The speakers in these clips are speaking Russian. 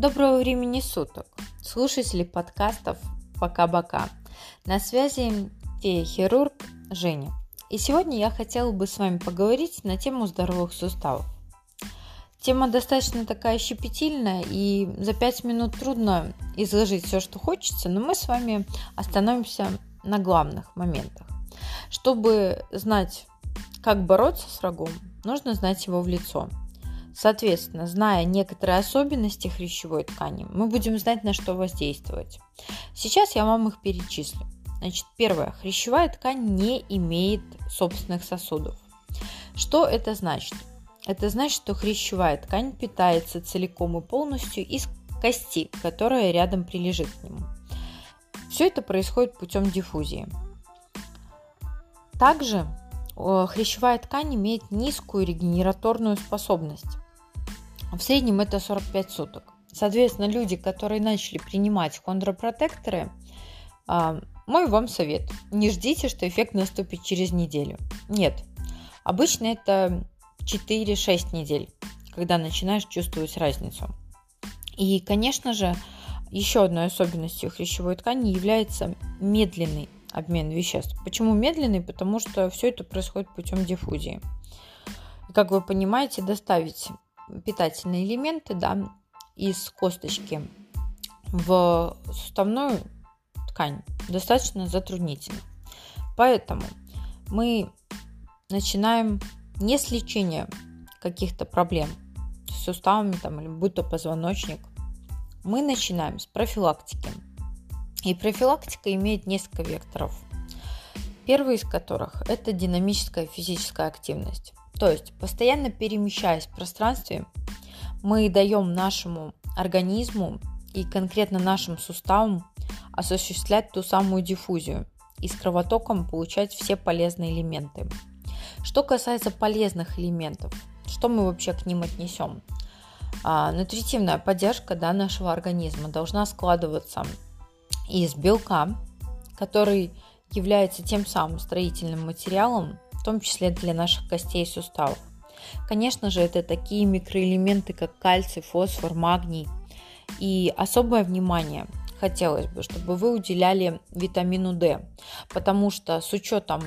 Доброго времени суток, слушатели подкастов «Пока-бока». На связи фея-хирург Женя. И сегодня я хотела бы с вами поговорить на тему здоровых суставов. Тема достаточно такая щепетильная, и за 5 минут трудно изложить все, что хочется, но мы с вами остановимся на главных моментах. Чтобы знать, как бороться с врагом, нужно знать его в лицо – Соответственно, зная некоторые особенности хрящевой ткани, мы будем знать, на что воздействовать. Сейчас я вам их перечислю. Значит, первое. Хрящевая ткань не имеет собственных сосудов. Что это значит? Это значит, что хрящевая ткань питается целиком и полностью из кости, которая рядом прилежит к нему. Все это происходит путем диффузии. Также хрящевая ткань имеет низкую регенераторную способность. В среднем это 45 суток. Соответственно, люди, которые начали принимать хондропротекторы, а, мой вам совет. Не ждите, что эффект наступит через неделю. Нет. Обычно это 4-6 недель, когда начинаешь чувствовать разницу. И, конечно же, еще одной особенностью хрящевой ткани является медленный обмен веществ. Почему медленный? Потому что все это происходит путем диффузии. И, как вы понимаете, доставить питательные элементы да, из косточки в суставную ткань достаточно затруднительно. Поэтому мы начинаем не с лечения каких-то проблем с суставами там, или будь то позвоночник, мы начинаем с профилактики. И профилактика имеет несколько векторов. Первый из которых – это динамическая физическая активность. То есть, постоянно перемещаясь в пространстве, мы даем нашему организму и конкретно нашим суставам осуществлять ту самую диффузию и с кровотоком получать все полезные элементы. Что касается полезных элементов, что мы вообще к ним отнесем? А, нутритивная поддержка да, нашего организма должна складываться из белка, который является тем самым строительным материалом, в том числе для наших костей и суставов. Конечно же, это такие микроэлементы, как кальций, фосфор, магний. И особое внимание хотелось бы, чтобы вы уделяли витамину D, потому что с учетом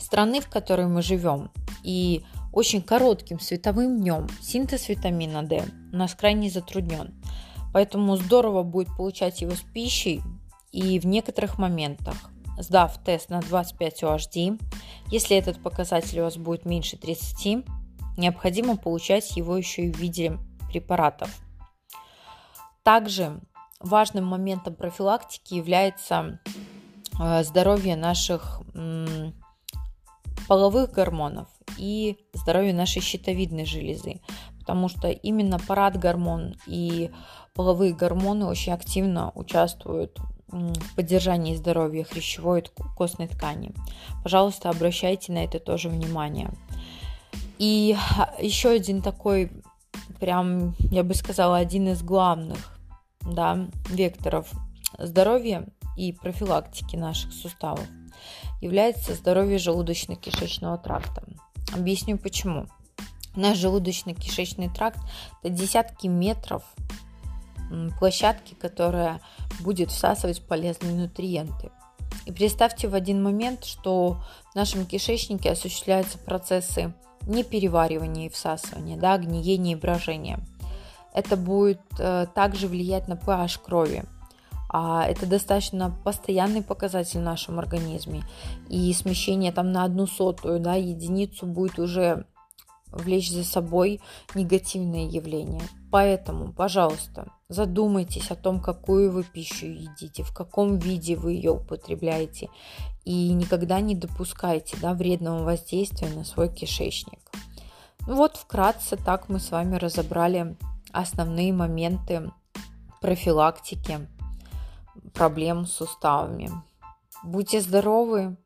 страны, в которой мы живем, и очень коротким световым днем синтез витамина D у нас крайне затруднен. Поэтому здорово будет получать его с пищей и в некоторых моментах сдав тест на 25 UHD, если этот показатель у вас будет меньше 30, необходимо получать его еще и в виде препаратов. Также важным моментом профилактики является э, здоровье наших половых гормонов и здоровье нашей щитовидной железы, потому что именно парад-гормон и половые гормоны очень активно участвуют поддержании здоровья хрящевой и костной ткани. Пожалуйста, обращайте на это тоже внимание. И еще один такой, прям, я бы сказала, один из главных да, векторов здоровья и профилактики наших суставов является здоровье желудочно-кишечного тракта. Объясню почему. Наш желудочно-кишечный тракт – это десятки метров площадки, которая будет всасывать полезные нутриенты. И представьте в один момент, что в нашем кишечнике осуществляются процессы не переваривания и всасывания, да, гниения и брожения. Это будет э, также влиять на pH крови. А это достаточно постоянный показатель в нашем организме. И смещение там на одну сотую да, единицу будет уже влечь за собой негативные явления. Поэтому, пожалуйста, задумайтесь о том, какую вы пищу едите, в каком виде вы ее употребляете. И никогда не допускайте да, вредного воздействия на свой кишечник. Ну вот вкратце так мы с вами разобрали основные моменты профилактики проблем с суставами. Будьте здоровы!